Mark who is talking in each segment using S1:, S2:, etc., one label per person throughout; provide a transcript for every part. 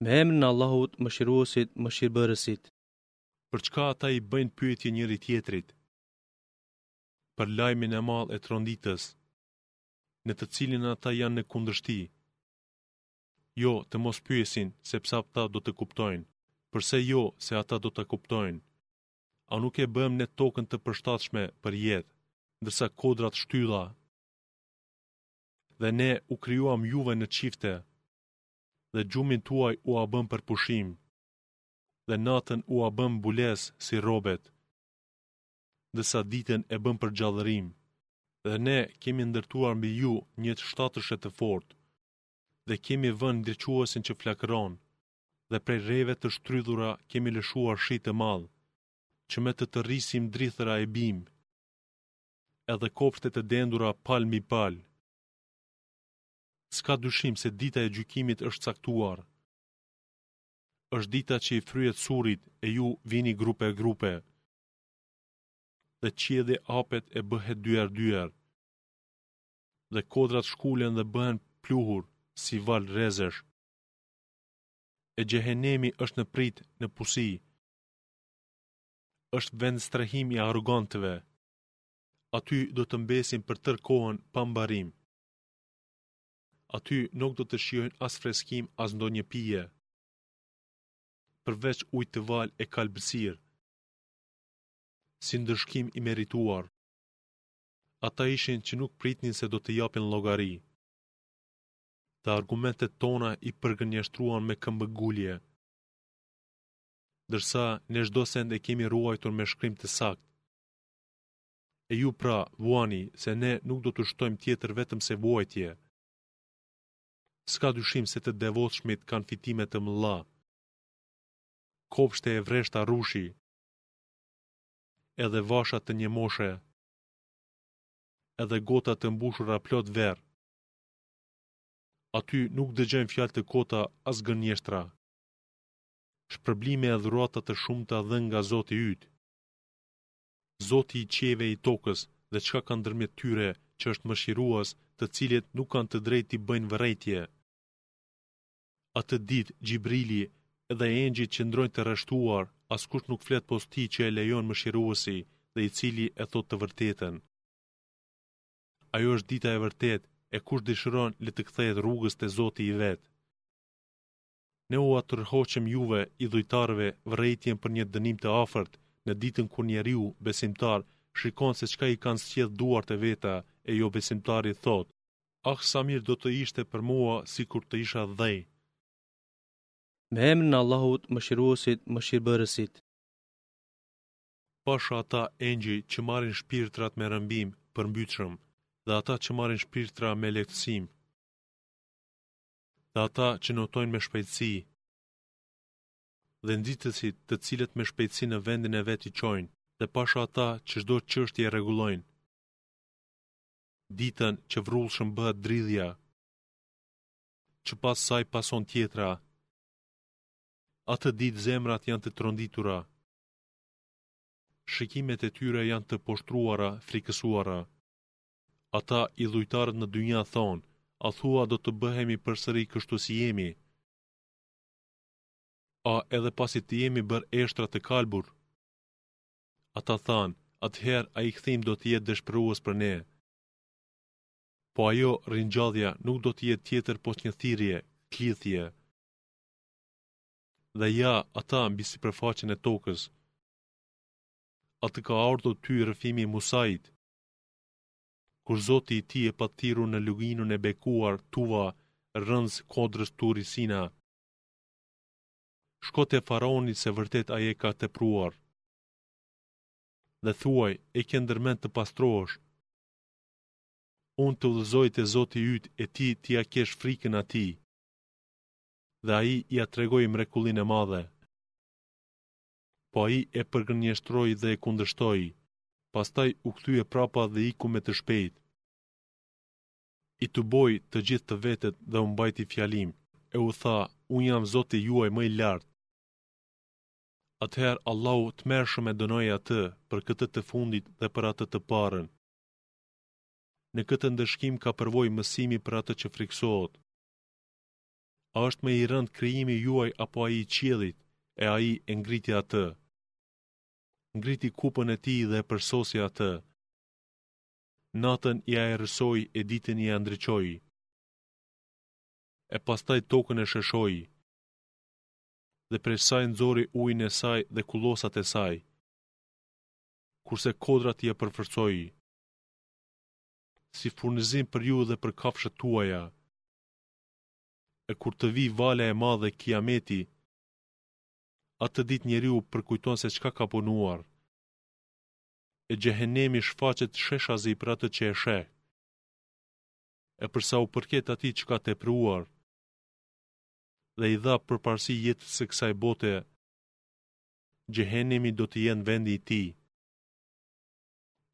S1: Me emrin e Allahut, Mëshiruesit, Mëshirbërësit.
S2: Për çka ata i bëjnë pyetje njëri-tjetrit? Për lajmin e madh e tronditës, në të cilin ata janë në kundërshti. Jo, të mos pyesin, sepse ata do të kuptojnë. Përsëri jo, se ata do ta kuptojnë. A nuk e bëmë ne tokën të përshtatshme për jetë, ndërsa kodrat shtylla? Dhe Ne u krijuam juve në çifte. Dhe gjumin tuaj ua bëmë për pushim, dhe natën ua bëmë mbulesë si rrobet, ndërsa ditën e bëmë për gjallërim, dhe Ne kemi ndërtuar mbi ju një shtatëshe të fortë, dhe kemi vënë ndriçuesin që flakëron, dhe prej reve të shtrydhura kemi lëshuar shi të madh, që me të të rrisim drithëra e bimë, edhe kopshte të dendura palë mbi palë. S'ka dyshim se dita e gjykimit është e caktuar. Është dita që i fryhet surit e ju vini grupe grupe. Dhe qielli hapet e bëhet dyer dyer. Dhe kodrat shkulen dhe bëhen pluhur si val rrezesh. E xhehenemi është në pritë, në pusi. Është vendstrehim i arrogantëve. Aty do të mbesin për tërë kohën pa mbarim. Aty nuk do të shijojnë as freskim as ndonjë pije. Përveç ujë të valë e kalbësirë. Si ndëshkim i merituar. Ata ishin që nuk pritnin se do të japin llogari. Dhe argumentet tona i përgënjeshtruan me këmbëngulje. Ndërsa ne çdo send e kemi ruajtur me shkrim të saktë. E ju pra, vuani, se ne nuk do t'u shtojmë tjetër vetëm se vuajtje. S'ka dyshim se të devotshmit kanë fitime të mëdha. Kopshte e vreshta rrushi. Edhe vasha të një moshe. Edhe gota të mbushura plot verë. Aty nuk dëgjojnë fjalë të kota as gënjeshtra. Shpërblime e dhurata të shumta dhënë nga Zoti yt. Zoti i qiejve e i tokës dhe çka ka ndërmjet tyre, që është mëshirues, të cilit nuk kanë të drejtë t'i bëjnë vërejtje. Atë ditë, Xhibrili, dhe engjëjt qëndrojnë të rreshtuar, askush nuk flet pos tij që e lejon Mëshiruesi dhe i cili e thotë të vërtetën. Ajo është dita e vërtetë, e kush dëshiron le të kthehet rrugës te Zoti i vet. Ne ua tërhoqëm juve, idhujtarëve, vërejtjen për një dënim të afërt, në ditën kur njeriu, besimtar, shikon se çka i kanë sjellë duart e veta, e jobesimtari thotë, Ah sa mirë do të ishte për mua sikur të isha dhej!
S1: Me emrin e Allahut, Mëshiruesit, Mëshirbërësit.
S2: Pasha ata, engjëj, që marrin shpirtrat me rrëmbim, përmbytshëm, dhe ata që marrin shpirtra me lehtësim. dhe ata që notojnë me shpejtësi dhe nxitësit të cilët me shpejtësi në vendin e vet i çojnë dhe pasha ata që çdo çështje e rregullojnë. Ditën që vrullshëm bëhet dridhja, që pas saj pason tjetra. Atë ditë zemrat janë të tronditura. Shikimet e tyre janë të poshtruara, frikësuara. Ata idhujtarët në dynja thonë, A thua do të bëhemi përsëri kështu si jemi? A edhe pasi të jemi bërë eshtra të kalbur? Ata thanë, Atëherë ai kthim do të jetë dëshpërues për ne. Po ajo ringjallja nuk do të jetë tjetër pos një thirrje, klithje. Dhe ja, ata mbi sipërfaqen e tokës. A të ka ardhur ty rrëfimi i Musait? Kur zoti i tij e pat thirrur në luginën e bekuar, Tuva, rrëzë kodrës turi Sina! Shko te faraoni se vërtet ai e ka tepruar! Dhe thuaj, E ke ndërmend të pastrohesh? Unë të udhëzoj te Zoti yt e ti t'ia kesh frikën Atij! Dhe ai ia tregoi mrekullinë e madhe. Po ai e përgënjeshtroi dhe e kundërshtoi. Pastaj u kthye prapa dhe iku me të shpejtë. I tuboi të gjithë të vetet dhe u mbajti fjalim, e u tha, Unë jam Zoti juaj më i lartë. Atëherë Allahu tmerrshëm e dënoi atë për këtë të fundit dhe për atë të parën. Në këtë ndëshkim ka përvojë mësimi për atë që frikësohet.
S3: A është më i rëndë krijimi juaj apo ai i qiellit, e Ai e ngriti atë? Ngriti kupën e tij dhe e përsosi atë. Natën ia errësoi e ditën ia ndriçoi. E pastaj tokën e sheshoi. Dhe prej saj nxori ujin e saj dhe kullosat e saj. Kurse kodrat ia përforcoi. Si furnizim për ju dhe për kafshët tuaja. E kur të vijë vala e madhe Kijameti, atë ditë njeriu përkujton se çka ka punuar, e Xhehenemi shfaqet sheshazi për atë që e sheh. E për sa u përket atij që ka tepruar, dhe i dha përparësi jetës së kësaj bote, Xhehenemi do të jetë vendi i tij.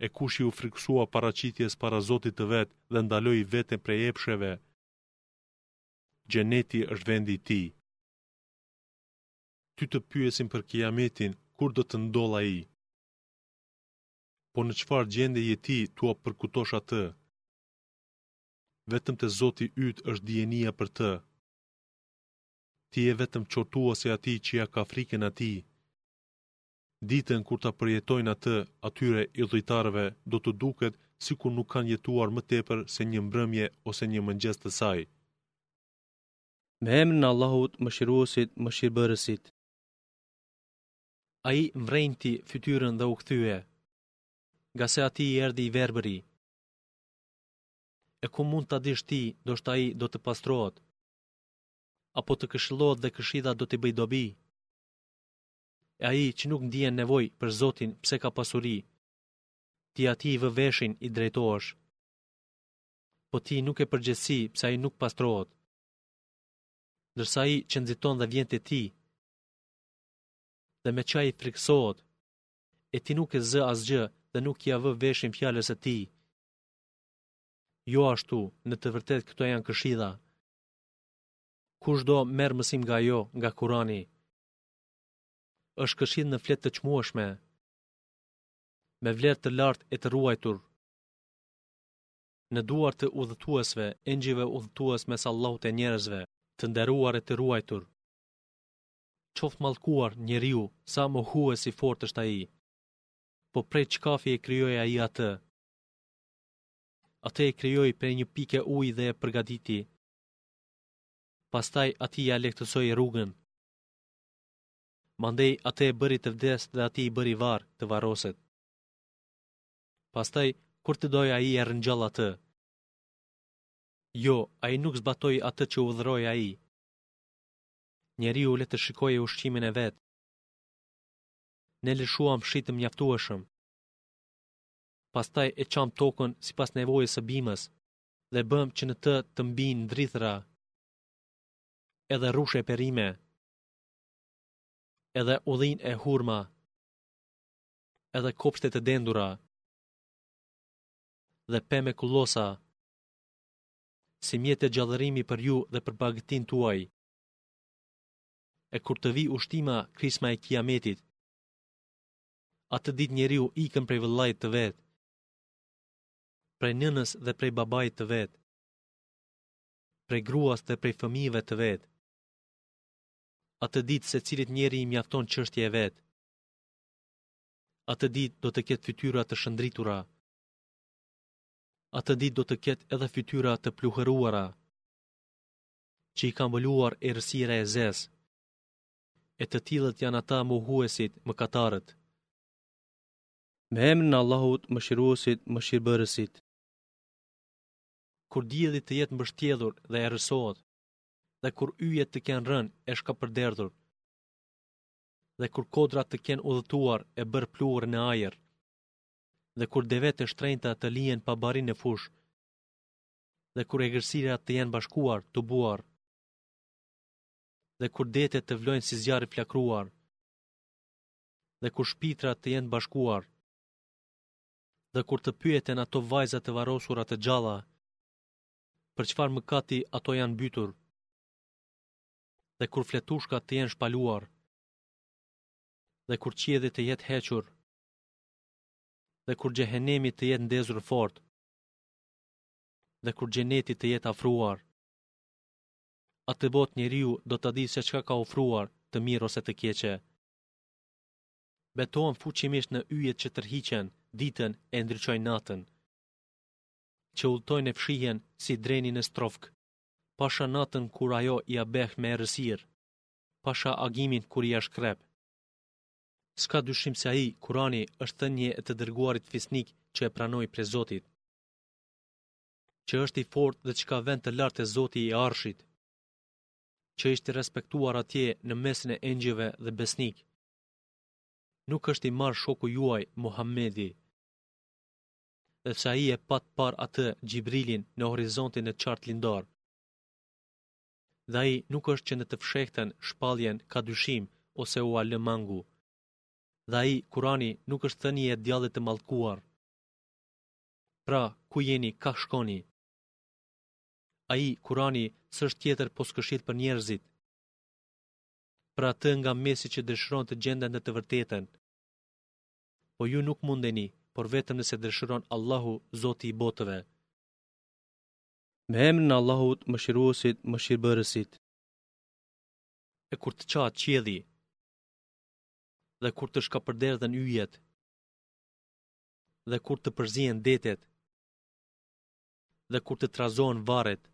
S3: E kush iu frikësua paraqitjes para Zotit të vet dhe ndaloi veten prej epsheve, Xheneti është vendi i tij. Ty të pyesin për Kijametin, kur do të ndodhë ai? Po në çfarë gjende je ti t'ua përkujtosh atë? Vetëm te Zoti yt është dijenia për të. Ti je vetëm qortues i atij që ia ka frikën atij. Ditën kur ta përjetojnë atë, atyre idhujtarëve do t'u duket sikur nuk kanë jetuar më tepër se një mbrëmje ose një mëngjes të saj.
S2: Me emrin e Allahut, Mëshiruesit, Mëshirbërësit. Ai vrenjti fytyrën dhe u kthye. Ngase atij i erdhi i verbëri. E ku mund ta dish ti, ndoshta ai do të pastrohet. Apo të këshillohet dhe këshilla do t'i bëjë dobi. E ai që nuk ndien nevojë për Zotin pse ka pasuri? Ti atij i vë veshin, i drejtohesh. Po ti nuk ke përgjegjësi pse ai nuk pastrohet. Ndërsa ai që nxiton dhe vjen te ti, dhe meqë ai frikësohet, e ti nuk e zë asgjë dhe nuk ia vë veshin fjalës së tij. Jo ashtu, në të vërtetë këto janë këshilla. Kush do merr mësim nga ajo, nga Kurani. Është këshillë në fletë të çmueshme. Me vlerë të lartë e të ruajtur. Në duar të udhëtuesve, engjëjve udhëtues mes Allahut e njerëzve, të nderuar e të ruajtur. Qoftë mallkuar njeriu, sa mohues i fortë është ai. Po prej çkahi e krijoi ai atë? Atë e krijoi prej një pike uji dhe e përgatiti. Pastaj atij ia lehtësoi rrugën. Mandej atë e bëri të vdesë dhe atij i bëri varr, të varroset. Pastaj, kur të dojë Ai e ringjall atë. Jo, ai nuk zbatoi atë që urdhëroi Ai. Njeriu le të shikojë ushqimin e vet. Ne lëshuam shi të mjaftueshëm. Pastaj e çamë tokën sipas nevojës së bimës dhe bëmë që në të të mbijnë drithëra. edhe rrush e perime, edhe ullinj e hurma, edhe kopshte të dendura, dhe pemë e kullosa, si mjete gjallërimi për ju dhe për bagëtinë tuaj. E kur të vijë ushtima krisma e kijametit, atë ditë njeriu ikën prej vëllait të vet, prej nënës dhe prej babait të vet, prej gruas dhe prej fëmijëve të vet. Atë ditë secilit njeri i mjafton çështja e vet. Atë ditë do të ketë fytyra të shëndritura. Atë ditë do të ketë edhe fytyra të pluhëruara, që i ka mbuluar errësira e zezë, e të tillët janë ata mohuesit mëkatarët. Me emrin e Allahut, mëshiruesit, mëshirëbërësit.
S3: kur dielli të jetë mbështjellur dhe errësohet, dhe kur yjet të kenë rënë e shkapërderdhur, dhe kur kodrat të kenë udhëtuar e bërë pluhur në ajër, dhe kur devetë e shtrenjta të lihen pa bari në fushë, dhe kur egërsirat të jenë bashkuar tubuar, dhe kur detet të vlojnë si zjarr i flakëruar, dhe kur shpirtrat të jenë bashkuar, Dhe kur të pyeten ato vajza të varrosura të gjalla, për çfarë mëkati ato janë mbytur, dhe kur fletushkat të jenë shpaluar, dhe kur qielli të jetë hequr, dhe kur xhehenemi të jetë ndezur fort, dhe kur xheneti të jetë afruar.
S2: Atëbotë njeriu do ta dijë se çka ka ofruar, të mirë ose të keqe. Betohem fuqimisht në yjet që tërhiqen ditën e ndriçojnë natën. Që udhëtojnë e fshihen si dreni në strofkë. Pasha natën kur ajo ia beh me errësirë. Pasha agimin kur ia shkrep. S'ka dyshim se ai, Kurani, është thënie e të dërguarit fisnik që e pranoi prej Zotit. Që është i fortë dhe që ka vend të lartë te Zoti i Arshit. Që është i respektuar atje në mesin e engjëve dhe besnik. Nuk është i marrë shoku juaj, Muhamedi. Dhe se ai e pat parë atë, Xhibrilin, në horizontin e qartë lindor? Dhe ai nuk është që në të fshehtën, shpalljen, ka dyshim, ose ua lë mangut. Dhe ai, Kurani, nuk është thënie e djallit të mallkuar. Pra, ku jeni kah shkoni? Ai, Kurani, s'është tjetër pos këshillë për njerëzit. për atë nga mesi që dëshiron të gjendet në të vërtetën. Po ju nuk mundeni, por vetëm nëse dëshiron Allahu, Zoti i botëve. Me emrin e Allahut, Mëshiruesit, Mëshirbërësit. E kur të çahet qielli, dhe kur të shkapërderdhen yjet, dhe kur të përzihen detet, dhe kur të trazohen varret,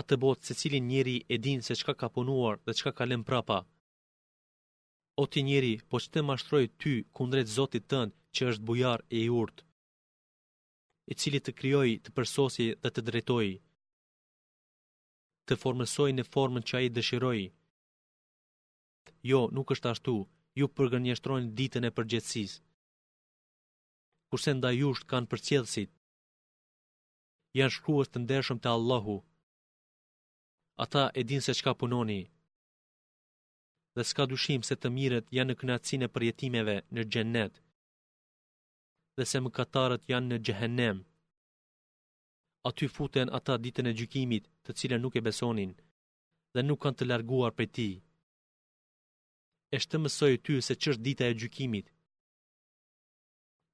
S2: Atë botë secili njeri e din se çka ka punuar dhe çka ka lënë prapa. O ti njeri, po ç'të mashtroi ty kundrejt Zotit tënd që është bujar e i urtë. I cili të krijoi, të përsosi dhe të drejtoi. Të formësoi në formën që ai dëshiroi. Jo, nuk është ashtu, ju përgënjeshtroni ditën e përgjegjësisë. Kurse ndaj jush kanë përcjellësit. Janë shkrues të ndershëm te Allahu. Ata e dinë se çka punoni. Dhe s'ka dyshim se të mirët janë në kënaqësinë e përjetimeve në xhennet. Dhe se mëkatarët janë në xhehenem. Aty futen ata ditën e gjykimit, të cilën nuk e besonin dhe nuk kanë të larguar prej tij. E ç'të mësoi ty se ç'është dita e gjykimit,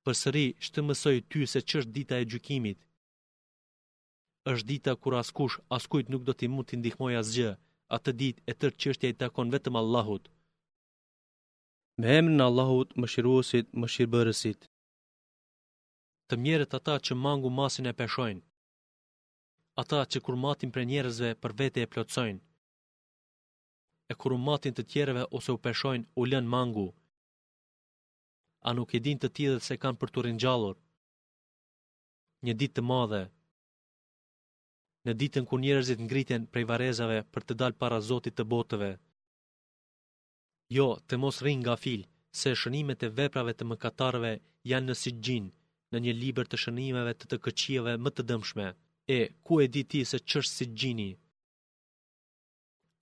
S2: Përsëri ç'të mësoi ty se ç'është dita e gjykimit? Është dita kur askush askujt nuk do t'i mund t'i ndihmojë asgjë, atë ditë e tërë çështja i takon vetëm Allahut. Me emrin e Allahut, Mëshiruesit, Mëshirbërësit. Të mjerët ata që mangu masin e peshojnë. Ata që kur matin prej njerëzve për vete e plotësojnë. E kur u matin të tjerëve ose u peshojnë, u lënë mangu. A nuk e dinë të tillët se kanë për t'u ringjallur? Një ditë të madhe. Në ditën kur njerëzit ngriten prej varrezave për të dalë para Zotit të botëve. Jo, të mos rrinë gafil, se shënimet e veprave të mëkatarëve janë në Sixhin, në një libër të shënimeve të të këqijave më të dëmshme. E, ku e di ti se ç'është Sixhini?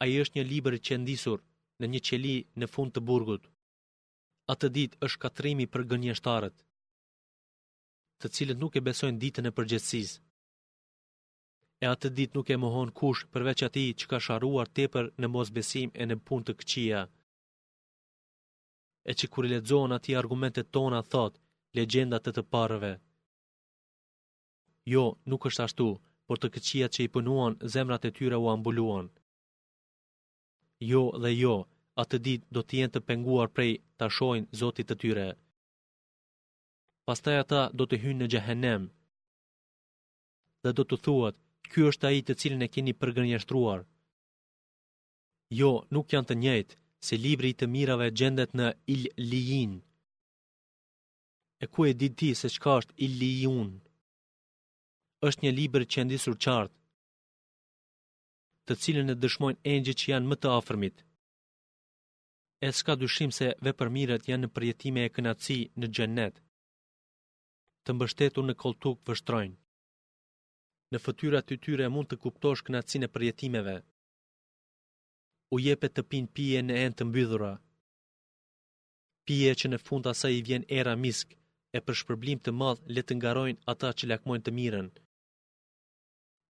S2: Ai është një libër i qendisur në një qeli në fund të burgut. Atë ditë është shkatërrimi për gënjeshtarët, të cilët nuk e besojnë ditën e përgjegjësisë. E atë ditë nuk e mohon kush përveç atij që ka sharruar tepër në mosbesim e në punë të këqija. E që kur i lexohen atij argumentet tona thotë, legjenda të të parëve. Jo, nuk është ashtu, por të këqijat që i punuan, zemrat e tyre ua mbuluan. Jo dhe jo, atë ditë do të jenë të penguar prej ta shohin Zotin e tyre. Pastaj ata do të hyjnë në Xhehenem. Dhe do t'u thuhet, ky është ai të cilin e keni përgënjeshtruar. Jo, nuk janë të njëjtë, se libri i të mirave gjendet në Il-lijin. E ku e di ti se çka është Il-lijun? Është një libër i qëndisur qartë. të cilën e dëshmojnë engjëjt që janë më të afërmit. E s'ka dyshim se vepërmirët janë në përjetime e kënaqësi në Xhennet. Të mbështetur në kolltukë vështrojnë. Në fytyrat e tyre mund të kuptosh kënaqësinë e përjetimeve. U jepet të pinë pije në enë të mbyllura. Pije që në fund asaj i vjen era misk, e për shpërblim të madh le të garojnë ata që lakmojnë të mirën.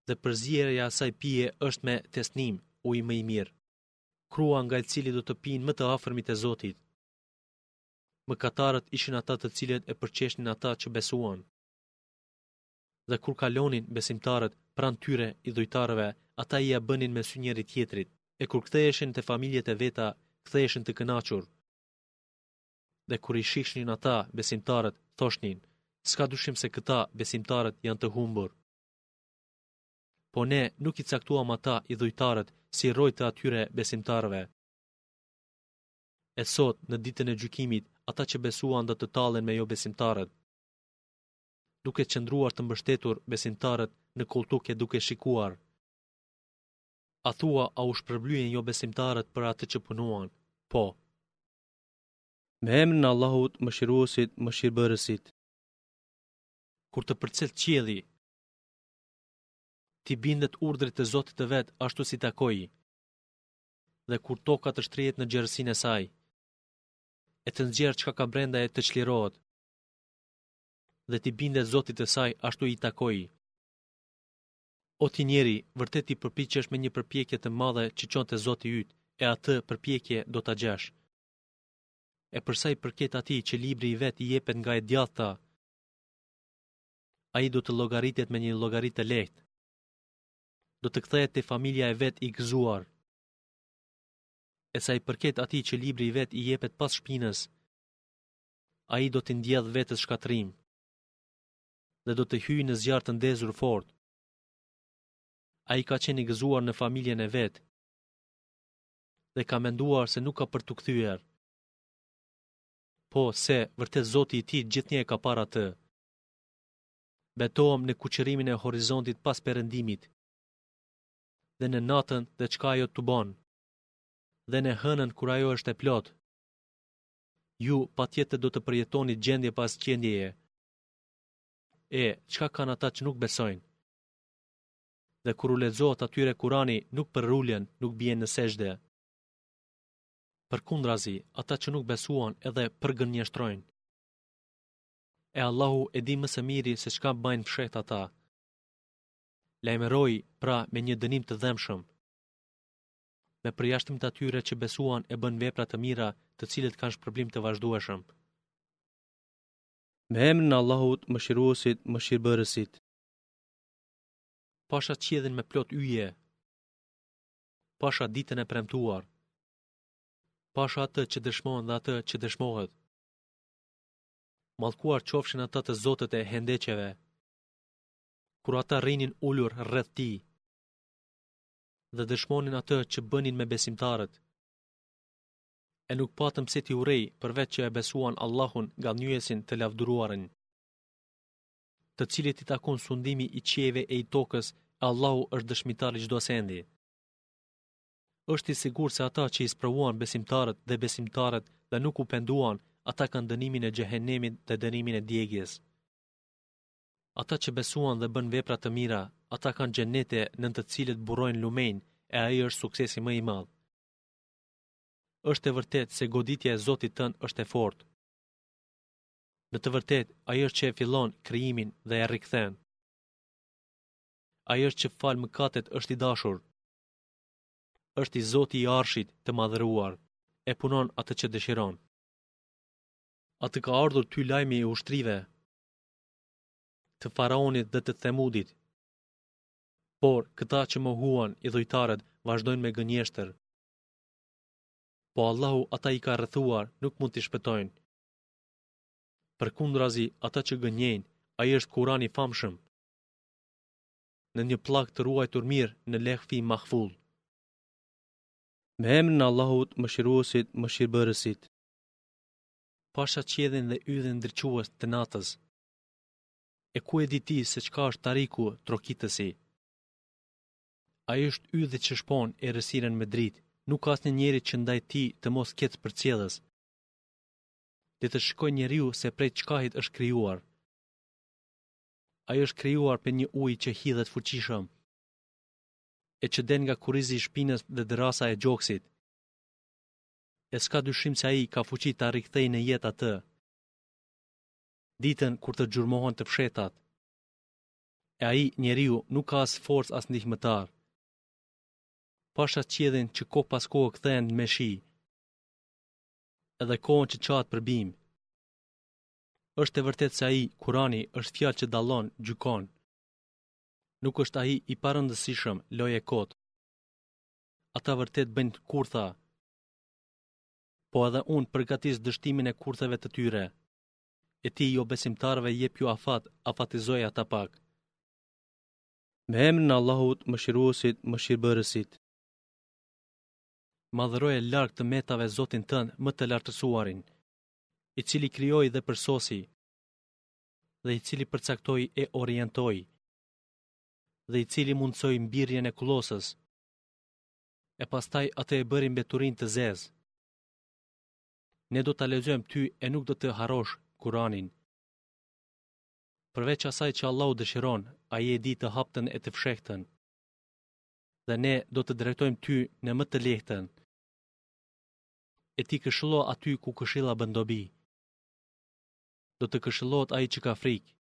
S2: dhe përzierja e asaj pije është me tesnim, uji më i mirë. Krua nga i cili do të pinë më të afërmit e Zotit. Mëkatarët ishin ata të cilët i përqeshnin ata që besuan. Dhe kur kalonin besimtarët pranë tyre idhujtarëve, ata ia bënin me sy njëri-tjetrit, e kur ktheheshin te familjet e veta, ktheheshin të kënaqur. Dhe kur i shihnin ata besimtarët, thoshnin: S'ka dyshim se këta besimtarët janë të humbur. Po ne nuk i caktuam ata idhujtarët si rojë të atyre besimtarëve. E sot, në ditën e gjykimit, ata që besuan do të tallen me jobesimtarët. Duke qëndruar të mbështetur besimtarët në kolltukë e duke shikuar. A thua a u shpërblyen jobesimtarët për atë që punuan? Po.
S1: Me emrin e Allahut, Mëshiruesit, Mëshirbërësit.
S2: Kur të pëlcet qielli. T'i bindet urdhrit të Zotit të vet ashtu si i takoi. Dhe kur toka të shtrihet në gjerësinë e saj. E të nxjerrë çka ka brenda e të çlirohet. Dhe t'i bindet Zotit të saj ashtu i takoi. O ti njeri, vërtet ti përpiqesh me një përpjekje të madhe që çon te Zoti yt, e atë përpjekje do ta gjesh. E për sa i përket atij që libri i vet i jepet nga e djathta, Ai do të llogaritet me një llogari të lehtë. Do të kthehet te familja e vet i gëzuar. E sa i përket atij që libri i vet i jepet pas shpinës, ai do t'i ndjellë vetes shkatërrim dhe do të hyjë në zjarr të ndezur fort. Ai ka qenë i gëzuar në familjen e vet dhe ka menduar se nuk ka për t'u kthyer. Po, se, vërtet Zoti i tij gjithnjë e ka parë atë. Betohem në kuqërimin e horizontit pas perëndimit, dhe në natën dhe çka ajo tubon, dhe në hënën kur ajo është e plotë. Ju, patjetër do të përjetoni gjendje pas gjendjeje. E, çka kanë ata që nuk besojnë? Dhe kur u lexohet atyre kurani, nuk përulen, nuk bien në sexhde. përkundrazi ata që nuk besuan edhe përgënjeshtrojnë. E Allahu e di më së miri se çka mbajnë fshehtë ata. Lajmëroji pra me një dënim të dhembshëm. Me përjashtim të atyre që besuan e bënë vepra të mira, të cilët kanë shpërblim të vazhdueshëm.
S1: Me emrin e Allahut, Mëshiruesit, Mëshirëbërësit.
S2: Pasha qiellin me plot yje, Pasha ditën e premtuar. Pasha atë që dëshmon dhe atë që dëshmohet. Mallkuar qofshin ata të zotët e hendeqeve. Kur ata rrinin ulur rreth tij. Dhe dëshmonin atë që bënin me besimtarët. E nuk patën pse t'i urrejnë përveç që e besuan Allahun ngadhënjyesin të lavdëruarin. të cilit i takon sundimi i qiejve e i tokës, Allahu është dëshmitar i çdo sendi. Është i sigurt se ata që i sprovuan besimtarët dhe besimtaret dhe nuk u penduan, ata kanë dënimin e xhehenemit dhe dënimin e djegjes. Ata që besuan dhe bënë vepra të mira, ata kanë xhenete nën të cilët burojnë lumenj, e ai është suksesi më i madh. Është e vërtetë se goditja e Zotit tënd është e fortë. Në të vërtetë, ai është që e fillon krijimin dhe e rikthen. Ai është që fal mëkatet është i dashur. Është i Zoti i Arshit të madhëruar. E punon atë që dëshiron. A të ka ardhur ty lajmi i ushtrive? Të faraonit dhe të themudit. Por, këta që mohuan, idhujtarët, vazhdojnë me gënjeshtër. Po Allahu ata i ka rrethuar, nuk mund t'i shpëtojnë. Përkundrazi, ata që gënjejnë, ai është Kur'an i famshëm, në një pllakë të ruajtur mirë në Lehvi Mahfudh.
S1: Me emrin e Allahut, Mëshiruesit, Mëshirbërësit.
S2: Pasha qiellin dhe yllin ndriçues të natës. E ku e di ti se çka është tariku, trokitësi? Ai është yll që shpon errësirën me dritë. Nuk ka asnjë njeri që ndaj tij të mos ketë përcjellës. Le të shikojë njeriu se prej çkahit është krijuar. Ai është krijuar prej një uji që hidhet fuqishëm e që del nga kurrizi i shpinës dhe dërrasa e gjoksit. E s'ka dyshim se ai ka fuqi ta rikthejë në jetë atë. Ditën kur të gjurmohen të fshehtat. E ai njeriu nuk ka as forcë as ndihmëtar. Pasha qiellin që kohë pas kohë kthehet me shi. edhe kohën që çahet për bimë. Është e vërtetë se ai, Kur'ani, është fjalë që dallon, gjykon. Nuk është ai i parëndësishëm, lojë e kotë. Ata vërtet bëjnë kurtha, po edhe unë përgatis dështimin e kurtheve të tyre. E ti jobesimtarëve jepju afat, afatizoji ata pak.
S1: Me emrin e Allahut, Mëshiruesit, Mëshirëbërësit.
S2: Madhëroje larg të metave Zotin tënd më të Lartësuarin, i cili krijoi dhe përsosi, dhe i cili përcaktoi e orientoi, dhe i cili mundësoi mbirjen e kullosës, e pastaj atë e bëri mbeturinë të zezë. Ne do ta lexojmë ty e nuk do të harrosh Kur'anin. Përveç asaj që Allahu dëshiron, ai e di të haptën e të fshehtën. dhe ne do të të drejtojmë ty në më të lehtën. E ti këshillo aty ku këshilla bën dobi. Do të këshillohet ai që ka frikë.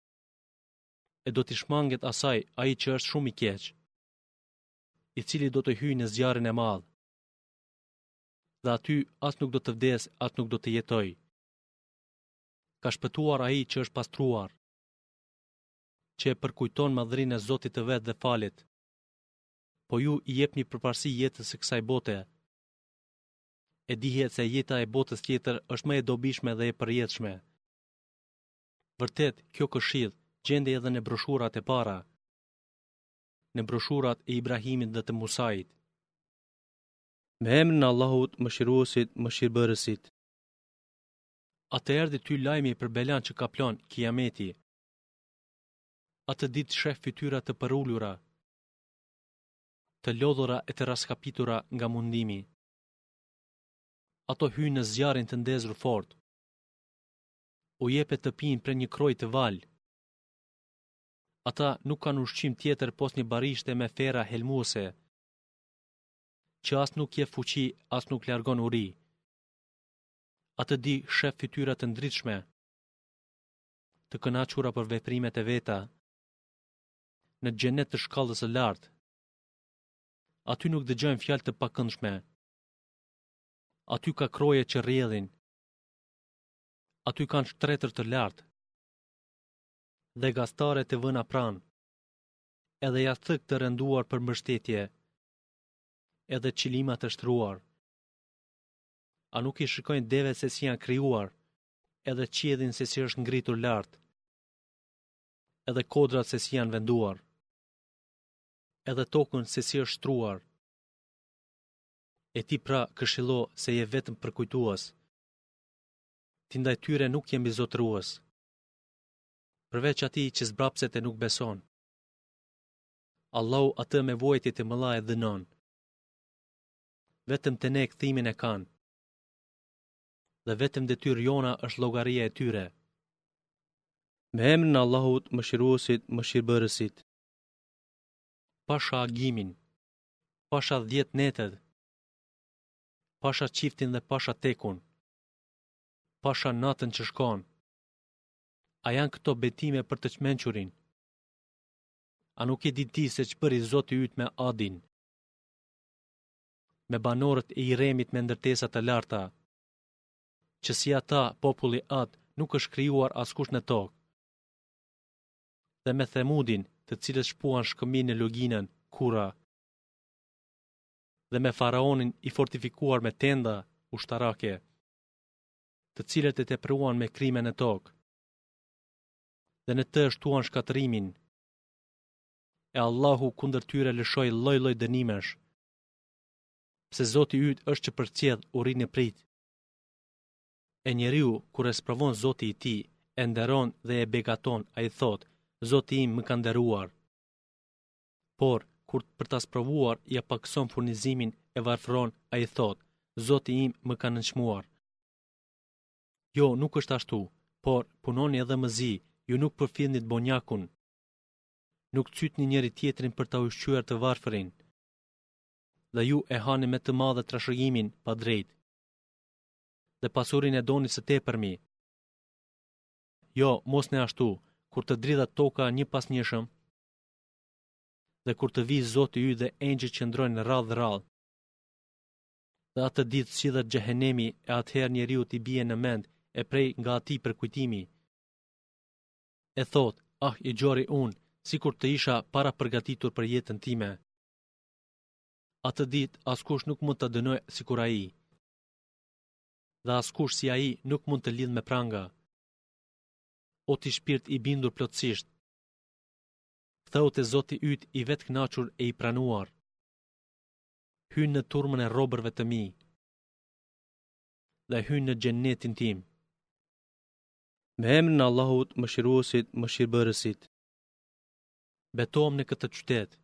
S2: E do t'i shmanget asaj ai që është shumë i keq, i cili do të hyjë në zjarrin e madh. Dhe aty as nuk do të vdesë, as nuk do të jetojë. Ka shpëtuar ai që është pastruar që e përkujton madhërinë e Zotit të vet dhe falet. Po ju i jepni përparësi jetës së kësaj bote. E dihet se jeta e botës tjetër është më e dobishme dhe e përjetshme. Vërtet, kjo këshillë gjendej edhe në broshurat e para. Në broshurat e Ibrahimit dhe të Musait.
S1: Me emrin e Allahut, Mëshiruesit, Mëshirbërësit.
S2: A të erdhi ty lajmi për belanë që kaplon Kiameti? Atë ditë sheh fytyra të përulura, të lodhura e të rraskapitura nga mundimi. Ato hyjnë në zjarrin të ndezur fort. U jepet të pinë prej një kroi të valë. Ata nuk kanë ushqim tjetër pos një barishte me ferra helmuese, që as nuk jep fuqi, as nuk largon uri. Atë ditë shef fytyra të ndritshme. Të kënaqura për veprimet e veta. Në xhenet të shkallës së lartë. Aty nuk dëgjojnë fjalë të pakëndshme. Aty ka kroje që rrjedhin. Aty kanë shtretër të lartë. Dhe gastare të vëna pranë. Edhe jastëkë të renduar për mbështetje. Edhe qilima të shtruar. A nuk i shikojnë devet se si janë krijuar? Edhe qiellin se si është ngritur lart. Edhe kodrat se si janë venduar. Edhe tokën se si është shtruar. E ti pra këshillo se je vetëm përkujtues. Ti ndaj tyre nuk je mbizotërues. Përveç atij që zbrapset e nuk beson. Allahu atë me vuajtje të mëdha e dënon. Vetëm te ne kthimin e kanë. dhe vetëm detyrë jona është llogaria e tyre.
S1: Me emrin e Allahut, Mëshiruesit, Mëshirbërësit.
S2: Pasha agimin. Pasha 10 netët. Pasha çiftin dhe pasha tekun. Pasha natën që shkon. A janë këto betime për të çmençurin? A nuk e di ti se ç'bëri Zoti yt me Adin? me banorët e Iremit me ndërtesa të larta, që si ata populli Ad nuk është krijuar askush në tokë, dhe me Themudin, të cilët shpuan shkëmbinj në luginën, Kura, dhe me faraonin i fortifikuar me tenda, ushtarake, të cilët e tepruan me krime në tokë, dhe në të shtuan shkatërrimin. E Allahu kundër tyre lëshoi lloj-lloj dënimesh. Pse Zoti yt është që përcjell u rri në pritë. E njeriu kur e sprovon Zoti i tij, e nderon dhe e begaton, ai thotë, Zoti im më ka nderuar. Por kur për ta sprovuar ia pakëson furnizimin e varfëron, ai thotë, Zoti im më ka nënçmuar. Jo, nuk është ashtu, por punoni edhe më zi, ju nuk përfillnit bonjakun. Nuk cytni njëri tjetrin për ta ushqyer të varfërin. Dhe ju e hani me të madhe trashëgimin padrejtë. Dhe pasurinë e doni së tepërmi. Jo, mosni ashtu, kur të dridhet toka njëpasnjëshëm, dhe kur të vijë Zoti yt dhe engjëjt qëndrojnë radhë-radhë. Dhe atë ditë sillet xhehenemi e atëherë njeriut i bie në mend e prej nga atij përkujtimi. E thotë, Ah i gjori unë, sikur të isha parapërgatitur për jetën time. Atë ditë askush nuk mund ta dënojë sikur ai. Dhe askush si ai nuk mund të lidhë me pranga. O ti shpirt i bindur plotësisht, kthehu te Zoti yt i vetëkënaqur e i pranuar. Hyn në turmën e robërve të mi dhe hyn në xhennetin tim.
S1: Me emrin e Allahut, Mëshiruesit, Mëshirbërësit.
S2: Betohem në këtë qytet.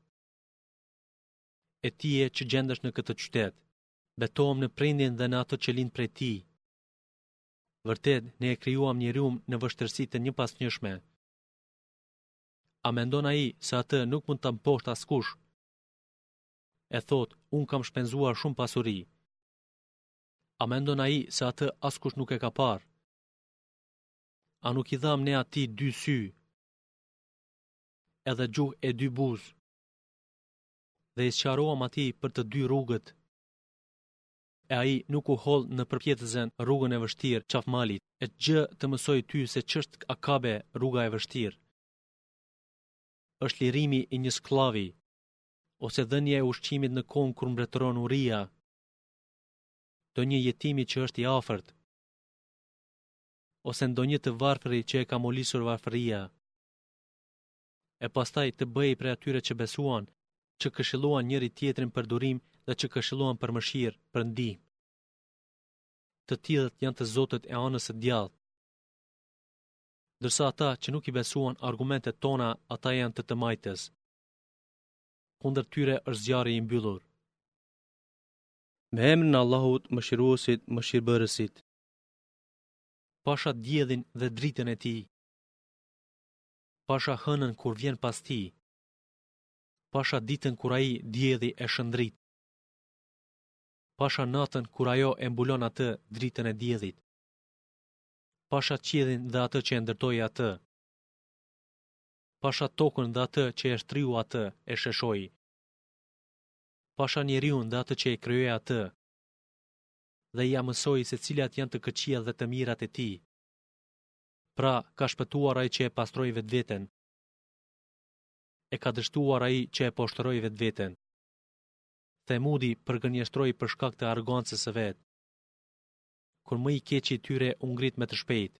S2: E ti je që gjendesh në këtë qytet. Betohem në prindin dhe në atë që lind prej tij. Vërtet, ne e krijuam njeriun në vështirësi të njëpasnjëshme. A mendon ai se atë nuk mund ta mposhtë askush? E thotë, unë kam shpenzuar shumë pasuri. A mendon ai se atë askush nuk e ka parë? A nuk i dhamë ne atij dy sy, edhe gjuhë e dy buzë, dhe i sqaruam atij për të dy rrugët, e ai nuk u hodh në përpjetëzën rrugën e vështirë, qafëmalit, e ç'gjë të mësoi ty se ç'është akabe rruga e vështirë? Është lirimi i një skllavi, ose dhënia e ushqimit në kohën kur mbretëron uria, ndonjë jetimi që është i afërt, ose ndonjë të varfri që e ka molisur varfëria. E pastaj të bëhej prej atyre që besuan, që këshilluan njëri-tjetrin për durim dhe që këshilluan për mëshirë, për ndihmë. Të tillët janë të zotët e anës së djathtë. Ndërsa ata që nuk i besuan argumentet tona, ata janë të të majtës. Kundër tyre është zjarri i mbyllur.
S1: Me emrin e Allahut, Mëshiruesit, Mëshirbërësit.
S2: Pasha diellin dhe dritën e tij. Pasha hënën kur vjen pas tij. Pasha ditën kur ai, dielli, e shëndrit. Pasha natën kur ajo e mbulon atë, dritën e diellit. Pasha qiellin dhe atë që e ndërtoi atë. Pasha tokën dhe atë që e shtriu atë, e sheshoi. Pasha njeriun dhe atë që e krijoi atë. Dhe ia mësoi se cilat janë të këqijat dhe të mirat e tij. Pra, ka shpëtuar ai që e pastroi vetveten. E ka dështuar ai që e poshtëroi vetveten. Themudi përgënjeshtroi për shkak të arrogancës së vet. Kur më i keqi i tyre u ngrit me të shpejtë.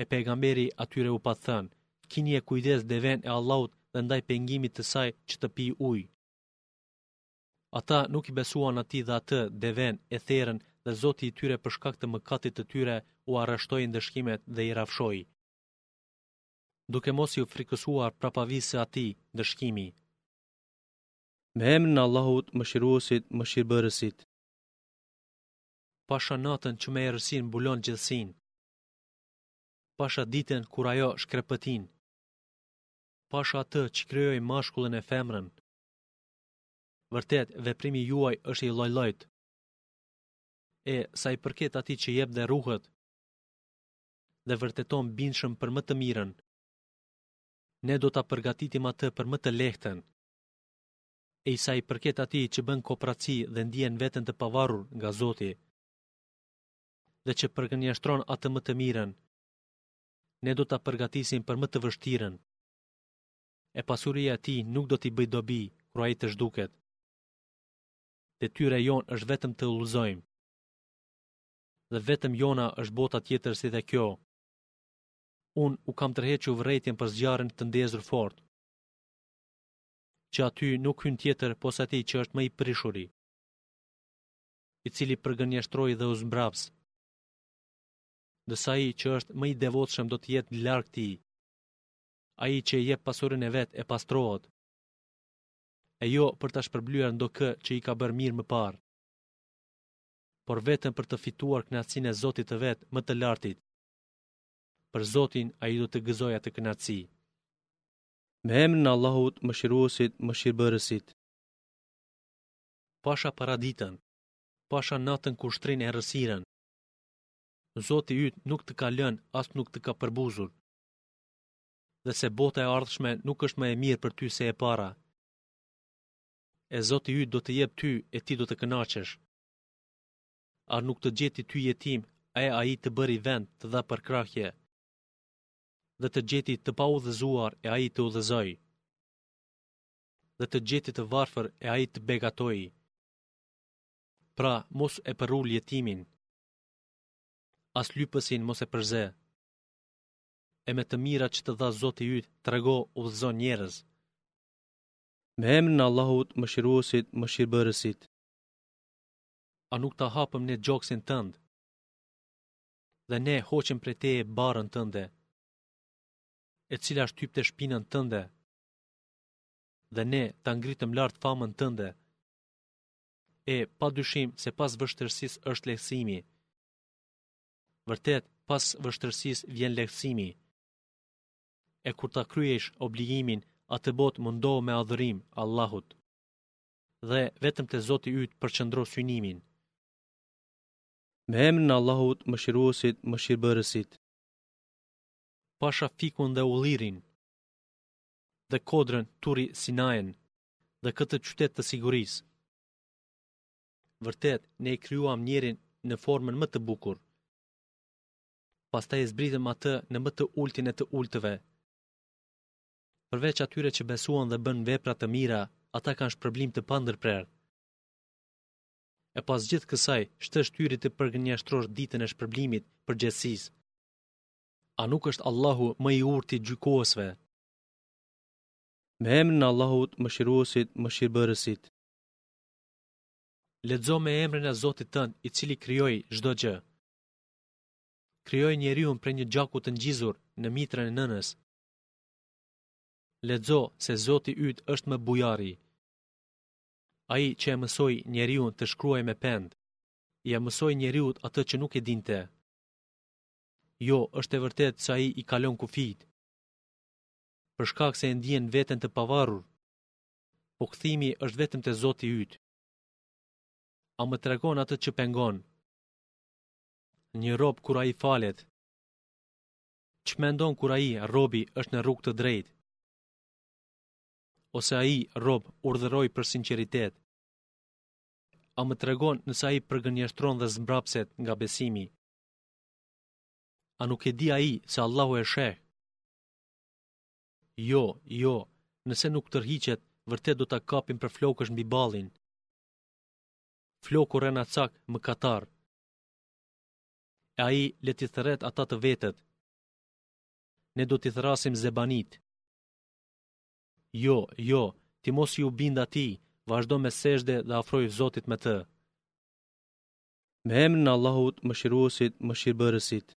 S2: E Pejgamberi atyre u pat thënë, Kini kujdes devenë e Allahut dhe ndaj pengimit të saj që të pijë ujë. Ata nuk i besuan atij dhe atë, devenë, e therën dhe Zoti i tyre për shkak të mëkatit të tyre ua rreshtoi ndëshkimet dhe i rrafshoi. Duke mos iu frikësuar prapavisë së atij, ndëshkimi.
S1: Me emrin e Allahut, Mëshiruesit, Mëshirbërësit.
S2: Pasha natën që me errësirë mbulon gjithësinë. Pasha ditën kur ajo shkrepëtin. Pasha atë që krijoi mashkullin e femrën. Vërtet, veprimi juaj është i lloj-llojit. E, sa i përket atij që jep dhe ruhet, dhe vërteton bindshëm për më të mirën, ne do ta përgatitim atë për më të lehtën. E sa i përket atij që bën kopraci dhe ndien veten të pavarur nga Zoti, dhe që përgënjeshtron atë më të mirën, ne do ta përgatisim për më të vështirën. E pasuria e tij nuk do t'i bëjë dobi kur ai të zhduket. Detyra jonë është vetëm të udhëzojmë. Dhe vetëm jona është bota tjetër si dhe kjo. Unë u kam tërhequr vërejtjen për zjarrin të ndezur fort që aty nuk hyn tjetër pos atij që është më i prishuri. i cili përgënjeshtroi dhe u zmbraps. Ndërsa ai që është më i devotshëm do të jetë larg tij. Ai që e jep pasurinë e vet e pastrohet. E jo për ta shpërblyer ndokë që i ka bërë mirë më parë. Por vetëm për të fituar kënaqësinë e Zotit të vet më të lartit. Për Zotin ai do të gëzojë atë kënaqësi.
S1: Me emrin e Allahut, Mëshiruesit, Mëshirbërësit.
S2: Pasha paraditën, pasha natën kur shtrin errësirën. Zoti yt nuk të ka lënë as nuk të ka përbuzur. Dhe se bota e ardhshme nuk është më e mirë për ty se e para. E Zoti yt do të jep ty e ti do të kënaqesh. A nuk të gjeti ty jetim, e ai të bëri vend të dha përkrahje. Dhe të gjeti të paudhëzuar e ai të udhëzoi. dhe të gjeti të varfër e ai të begatoi. Pra, mos e përrul jetimin. As lypësin mos e përze. E me të mirat që të dha Zoti yt, trego udhëzo njerëz.
S1: Me emrin e Allahut, Mëshiruesit, Mëshirbërësit.
S2: A nuk ta hapëm ne gjoksin tënd? Dhe ne hoqëm prej teje barrën tënde, e cila shtypte shpinën tënde. Dhe ne ta ngritëm lart famën tënde. E pa dyshim se pas vështirësisë është lehtësimi. Vërtet, pas vështirësisë vjen lehtësimi. E kur ta kryesh obligimin, atëbotë mundohu me adhurim Allahut. Dhe vetëm te Zoti yt përqendro synimin.
S1: Me emrin e Allahut, Mëshiruesit, Mëshirbërësit.
S2: Pasha fikun dhe ullirin. dhe kodrën Turi Sinaen dhe këtë qytet të sigurisë. Vërtet, ne e krijuam njeriun në formën më të bukur. Pastaj e zbritëm atë në më të ultin e të ultëve. Përveç atyre që besuan dhe bënë vepra të mira, ata kanë shpërblim të pandërprerë. E pas gjithë kësaj, ç'të shtyri të përgënjeshtrosh ditën e shpërblimit përgjegjësisë. A nuk është Allahu më i urti i gjykuesve?
S1: Me emrin e Allahut, Mëshiruesit, Mëshirbërësit.
S2: Lexo me emrin e Zotit tënd, i cili krijoi çdo gjë. Krijoi njeriun prej një gjaku të ngjizur në mitrën e nënës. Lexo se Zoti yt është më bujari. Ai që e mësoi njeriun të shkruajë me pendë, ia mësoi njeriut atë që nuk e dinte. Jo, është e vërtetë se ai i kalon kufijtë. Për shkak se e ndien veten të pavarur. Po kthimi është vetëm te Zoti yt. A më tregon atë që pengon? Një rob kur ai falet. Ç'mendon kur ai, robi, është në rrugë të drejtë? ose ai, robi, urdhëroi për sinqeritet. A më tregon nëse ai përgënjeshtron dhe zmbrapset nga besimi. A nuk e di ai se Allahu e sheh? Jo, jo, nëse nuk tërhiqet, vërtet do ta kapim për flokësh mbi ballin. Floku rrenacak mëkatar. E ai le t'i thërret ata të vetët. Ne do t'i thërrasim zebanitë. Jo, jo, ti mos iu bind atij, vazhdo me sexhde dhe afroju Zotit me të.
S1: Me emrin e Allahut, Mëshiruesit, Mëshirbërësit.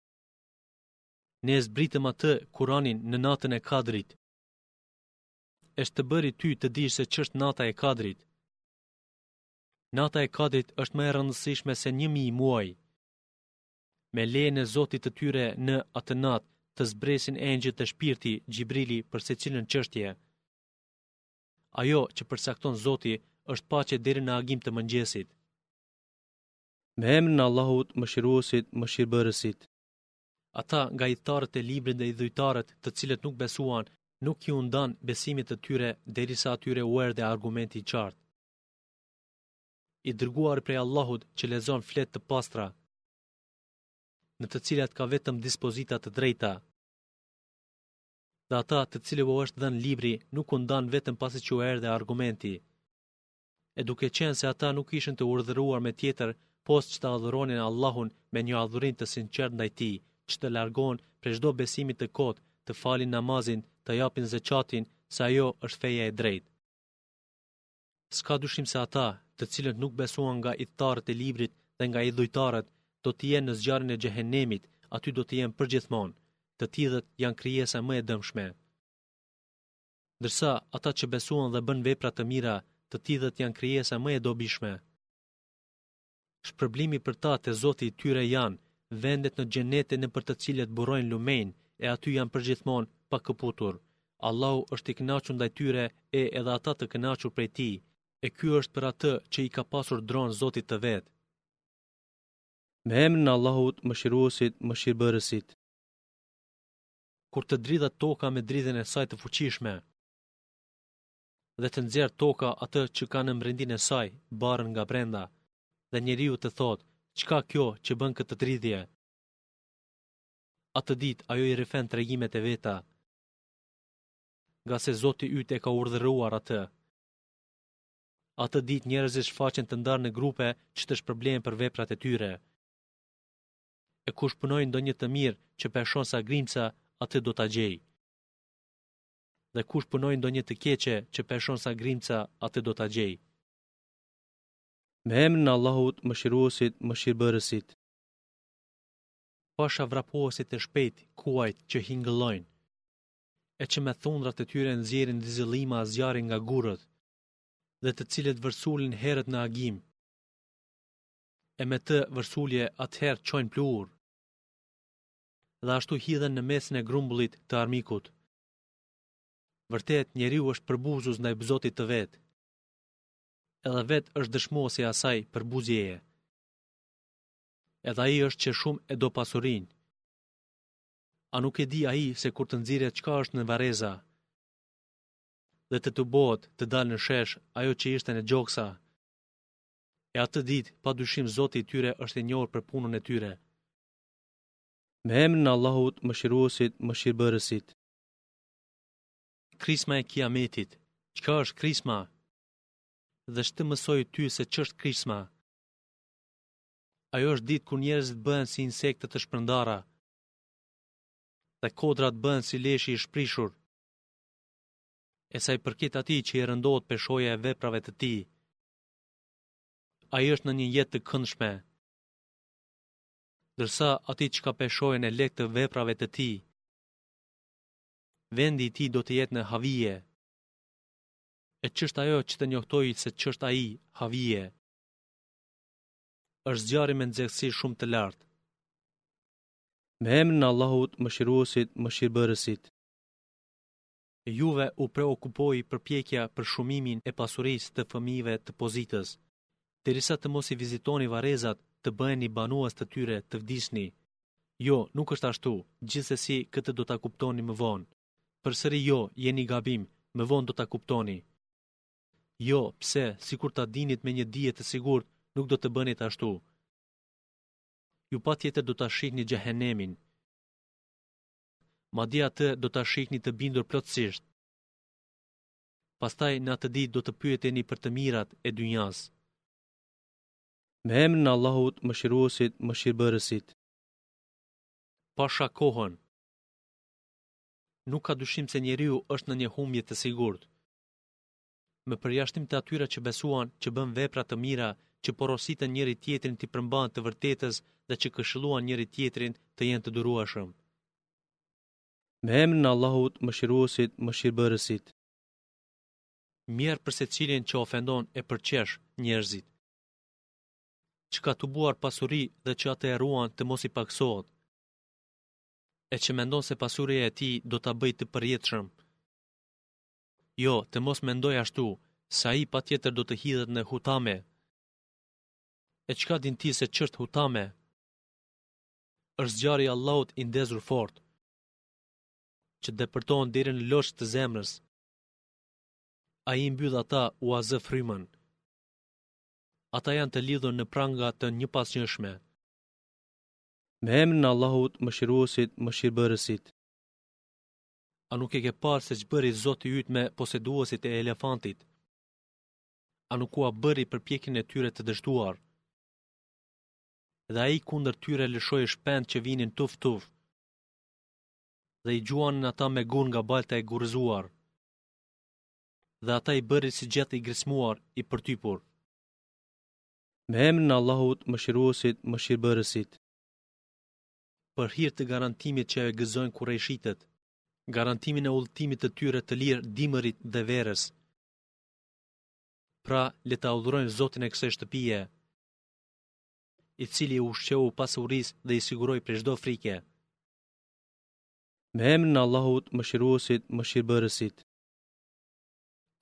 S2: Ne e zbritëm atë, Kuranin, në natën e Kadrit. E ç'të bëri ty të dish se ç'është nata e Kadrit. Nata e Kadrit është më e rëndësishme se 1000 muaj. Me lejen e Zotit të tyre në atë natë zbresin engjëjt dhe shpirti Xhibrili për secilën çështje. Ajo që përcakton Zoti është paqe deri në agim të mëngjesit.
S1: Me emrin e Allahut, Mëshiruesit, Mëshirbërësit.
S2: Ata nga ithtarët e librit dhe idhujtarët të cilët nuk besuan, nuk iu ndanë besimit të tyre derisa atyre u erdhi argumenti i qartë. I dërguari prej Allahut që lexon fletë të pastra, në të cilat ka vetëm dispozita të drejta. Dhe ata të cilëve u është dhënë libri nuk u ndanë vetëm pasi që u erdhi argumenti. E duke qenë se ata nuk ishin të urdhëruar me tjetër, pos që ta adhuronin Allahun me një adhurim të sinqertë ndaj Tij, që të largohen prej çdo besimi të kotë, të falin namazin, të japin zekatin, se ajo është feja e drejtë. S'ka dyshim se ata, të cilët nuk besuan nga ithtarët e librit dhe nga idhujtarët, do të jenë në zjarrin e xhehenemit, aty do të jenë përgjithmonë. Të tillët janë krijesa më e dëmshme. Ndërsa, ata që besuan dhe bënë vepra të mira, të tillët janë krijesa më e dobishme. Shpërblimi për ta te Zoti i tyre janë, vendet në Xhenete nëpër të cilat burojnë lumenj, e aty janë përgjithmonë, pa këputur. Allahu është i kënaqur ndaj tyre e edhe ata të kënaqur prej Tij. E ky është për atë që i ka pasur dronë Zotit të vet.
S1: Me emrin e Allahut, Mëshiruesit, Mëshirbërësit.
S2: kur të dridhet toka me dridhjen e saj të fuqishme dhe të nxjerrë toka atë që ka në brendinë e saj, barrën nga brenda, dhe njeriu të thotë, ç'ka kjo që bën këtë dridhje? Atë ditë, ajo i rrëfen tregimet e veta, ngase Zoti yt e ka urdhëruar atë. Atë ditë njerëzit shfaqen të ndarë në grupe që të shpërblehen për veprat e tyre. E kush punoi ndonjë të mirë që peshon sa grimca, atë do ta gjejë. Dhe kush punoi ndonjë të keqe që peshon sa grimca, atë do ta gjejë.
S1: Me emrin e Allahut, Mëshiruesit, Mëshirbërësit.
S2: Pasha vrapuesit e shpejtë, kuajt që hingëllojnë, e që me thundrat e tyre nxjerrin xixëllima zjarri nga gurët, dhe të cilët vërsulen herët në agim. e me të vërsulje atëherë çojnë pluhur dhe ashtu hidhen në mesin e grumbullit të armikut. Vërtet, njeriu është përbuzës ndaj Zotit të vet. Edhe vetë është dëshmues i asaj përbuzjeje. Edhe ai është që shumë e do pasurinë. A nuk e di ai se kur të nxirret çka është në varreza? Dhe të tubohet të dalë në shesh ajo që ishte në gjoksa, E atë ditë, pa dyshim Zoti i tyre është i njohur për punën e tyre.
S1: Me emrin e Allahut, Mëshiruesit, Mëshirbërësit.
S2: Krisma e Kiametit. Çka është Krisma? Dhe ç'të mësoi ty se ç'është Krisma? Ajo është ditë kur njerëzit bëhen si insekte të shpërndara dhe kodrat bëhen si leshi i shprishur. E sa i përket atij që i rëndohet peshoja e veprave të tij, Ai është në një jetë të këndshme. Ndërsa atij që ka peshojën e lehtë të veprave të tij, vendi i tij do të jetë në Havije. E ç'është ajo që të njoftoi se ç'është ai, Havije? Është zjarri me nxehtësi shumë të lartë.
S1: Me emrin e Allahut, Mëshiruesit, Mëshirbërësit.
S2: Juve u preokupoi përpjekja për shumimin e pasurisë të fëmijëve të pozitës. Derisa të mos i vizitoni varrezat, të bëheni banues të tyre të vdisni. Jo, nuk është ashtu, gjithsesi këtë do ta kuptoni më vonë. Përsëri jo, jeni gabim, më vonë do ta kuptoni. Jo, pse, sikur ta dinit me një dije të sigurt, nuk do të bënit ashtu. Ju patjetër do ta shihni xhehenemin. Madje atë do ta shihni të bindur plotësisht. Pastaj në atë ditë do të pyeteni për të mirat e dynjasë.
S1: Me emrin e Allahut, Mëshiruesit, Mëshirbërësit.
S2: Pasha kohën. Nuk ka dyshim se njeriu është në një humbje të sigurtë. Me përjashtim të atyre që besuan, që bënë vepra të mira, që porositën njëri-tjetrin t'i përmbahen të vërtetës dhe që këshilluan njëri-tjetrin të jenë të durueshëm.
S1: Me emrin e Allahut, Mëshiruesit, Mëshirbërësit.
S2: Mjerë për secilin që ofendon e përqesh njerëzit. Që ka tubuar pasuri dhe që atë e ruan të mos i pakësohet. E që mendon se pasuria e tij do ta bëjë të përjetshëm. Jo, të mos mendojë ashtu, se ai patjetër do të hidhet në hutame. E çka din ti se ç'është hutame? Është zjarri i Allahut i ndezur fort, që depërton deri në loçk të zemrës. Ai i mbyll ata ua zë frymën. Ata janë të lidhur në pranga të njëpasnjëshme.
S1: Me emrin e Allahut, Mëshiruesit, Mëshirbërësit.
S2: A nuk e ke parë se ç'bëri Zoti yt me poseduesit e elefantit? A nuk ua bëri përpjekjen e tyre të dështuar? Dhe ai kundër tyre lëshoi shpendë që vinin tufë-tufë, dhe i gjuanin ata me gurë nga balta e gurëzuar, dhe ata i bëri si gjeth i grismuar, i përtypur.
S1: Me emrin e Allahut, Mëshiruesit, Mëshirbërësit.
S2: për hir të garantimit që e gëzojnë kurejshitet, garantimin e udhëtimit të tyre të lirë dimërit dhe verës. Pra, le ta adhurojnë Zotin e kësaj shtëpie, i cili i ushqeu pas urisë dhe i siguroi prej çdo frike.
S1: Me emrin e Allahut, Mëshiruesit, Mëshirbërësit.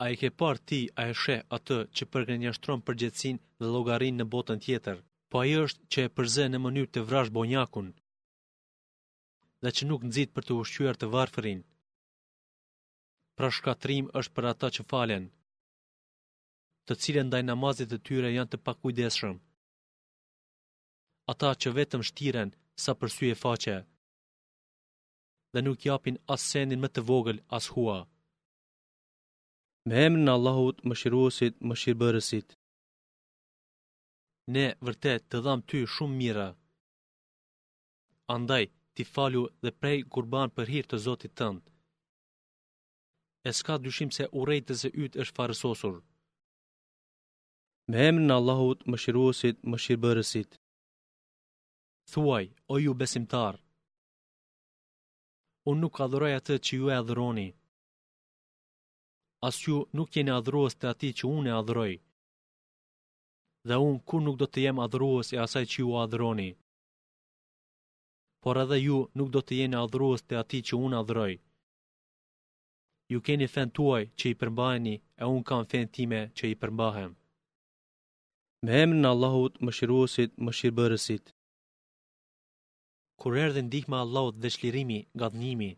S2: A e ke parë ti, a e sheh atë që përgënjeshtron përgjegjësinë dhe llogarinë në botën tjetër? Po ai është që e përzë në mënyrë të vrazhdë bonjakun dhe që nuk nxit për të ushqyer të varfërin. Pra shkatërrim është për ata që falen, të cilët ndaj namazit të tyre janë të pakujdesshëm. Ata që vetëm shtiren sa për sy e faqe dhe nuk japin as sendin më të vogël as hua.
S1: Me emrin e Allahut, Mëshiruesit, Mëshirbërësit.
S2: Ne vërtet të dhamë ty shumë mira. Andaj ti falu dhe prej kurban për hir të Zotit tënd. E s'ka dyshim se urrejtësi yt është farësosur.
S1: Me emrin e Allahut, Mëshiruesit, Mëshirbërësit.
S2: Thuaj, o ju besimtarë. Unë nuk adhuroj atë që ju e adhuroni. As ju nuk jeni adhurues të atij që unë e adhuroj. Dhe unë kurrë nuk do të jem adhurues i asaj që ju adhuroni. Por edhe ju nuk do të jeni adhurues të atij që unë adhuroj. Ju keni fenë tuaj që i përmbaheni e unë kam fenë time që i përmbahem.
S1: Me emrin e Allahut, Mëshiruesit, Mëshirbërësit.
S2: Kur erdhi ndihma e Allahut dhe çlirimi, ngadhnjimi.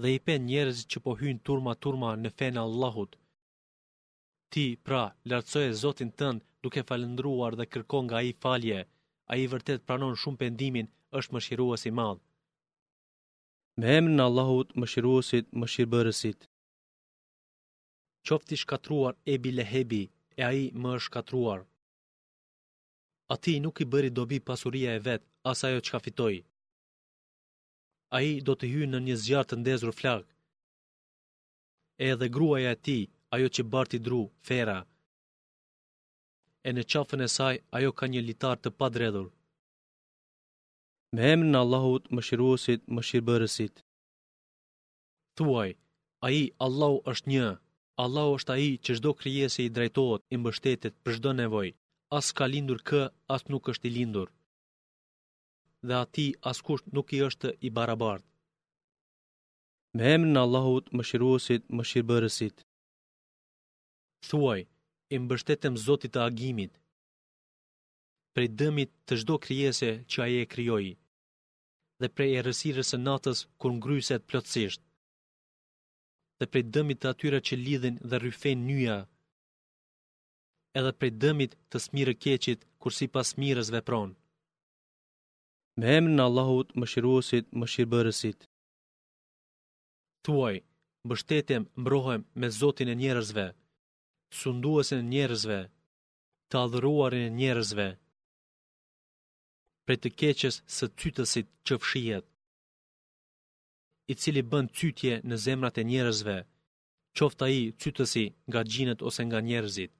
S2: dhe i pe njerëzit që po hyjnë turma turma në fenë e Allahut. Ti, pra, lartësoje Zotin tënd duke falënderuar dhe kërko nga Ai falje. Ai vërtet pranon shumë pendimin, është Mëshirues i Madh.
S1: Me emrin e Allahut, Mëshiruesit, Mëshirbërësit.
S2: Qoftë i shkatërruar Ebi Lehebi, e ai më është shkatërruar. Atij nuk i bëri dobi pasuria e vet, as ajo çka fitoi. Ai do të hyjë në një zjarr të ndezur flakë. Edhe gruaja e tij, ajo që barti dru, ferra. E në qafën e saj ajo ka një litar të padredhur.
S1: Me emrin e Allahut, Mëshiruesit, Mëshirbërësit.
S2: Thuaj, Ai, Allahu është një. Allahu është ai që çdo krijesë i drejtohet, i mbështetet për çdo nevojë. As ka lindur kë, as nuk është i lindur. dhe atij askush nuk i është i barabartë.
S1: Me emrin e Allahut, Mëshiruesit, Mëshirbërësit.
S2: Thuaj, i mbështetem Zotit të Agimit. Prej dëmit të çdo krijese që ai e krijoi dhe prej errësirës së natës kur ngryset plotësisht dhe prej dëmit të atyre që lidhin dhe fryjnë nyja edhe prej dëmit të smirëkeqit kur sipas smirës vepron.
S1: Me emrin e Allahut, Mëshiruesit, Mëshirbërësit.
S2: Thuaj, mbështetem, mbrohem me Zotin e njerëzve, sunduesin e njerëzve, të adhuruarin e njerëzve, prej të keqës së cytësit që fshihet, i cili bën cytje në zemrat e njerëzve, qoftë ai cytësi nga xhinët ose nga njerëzit.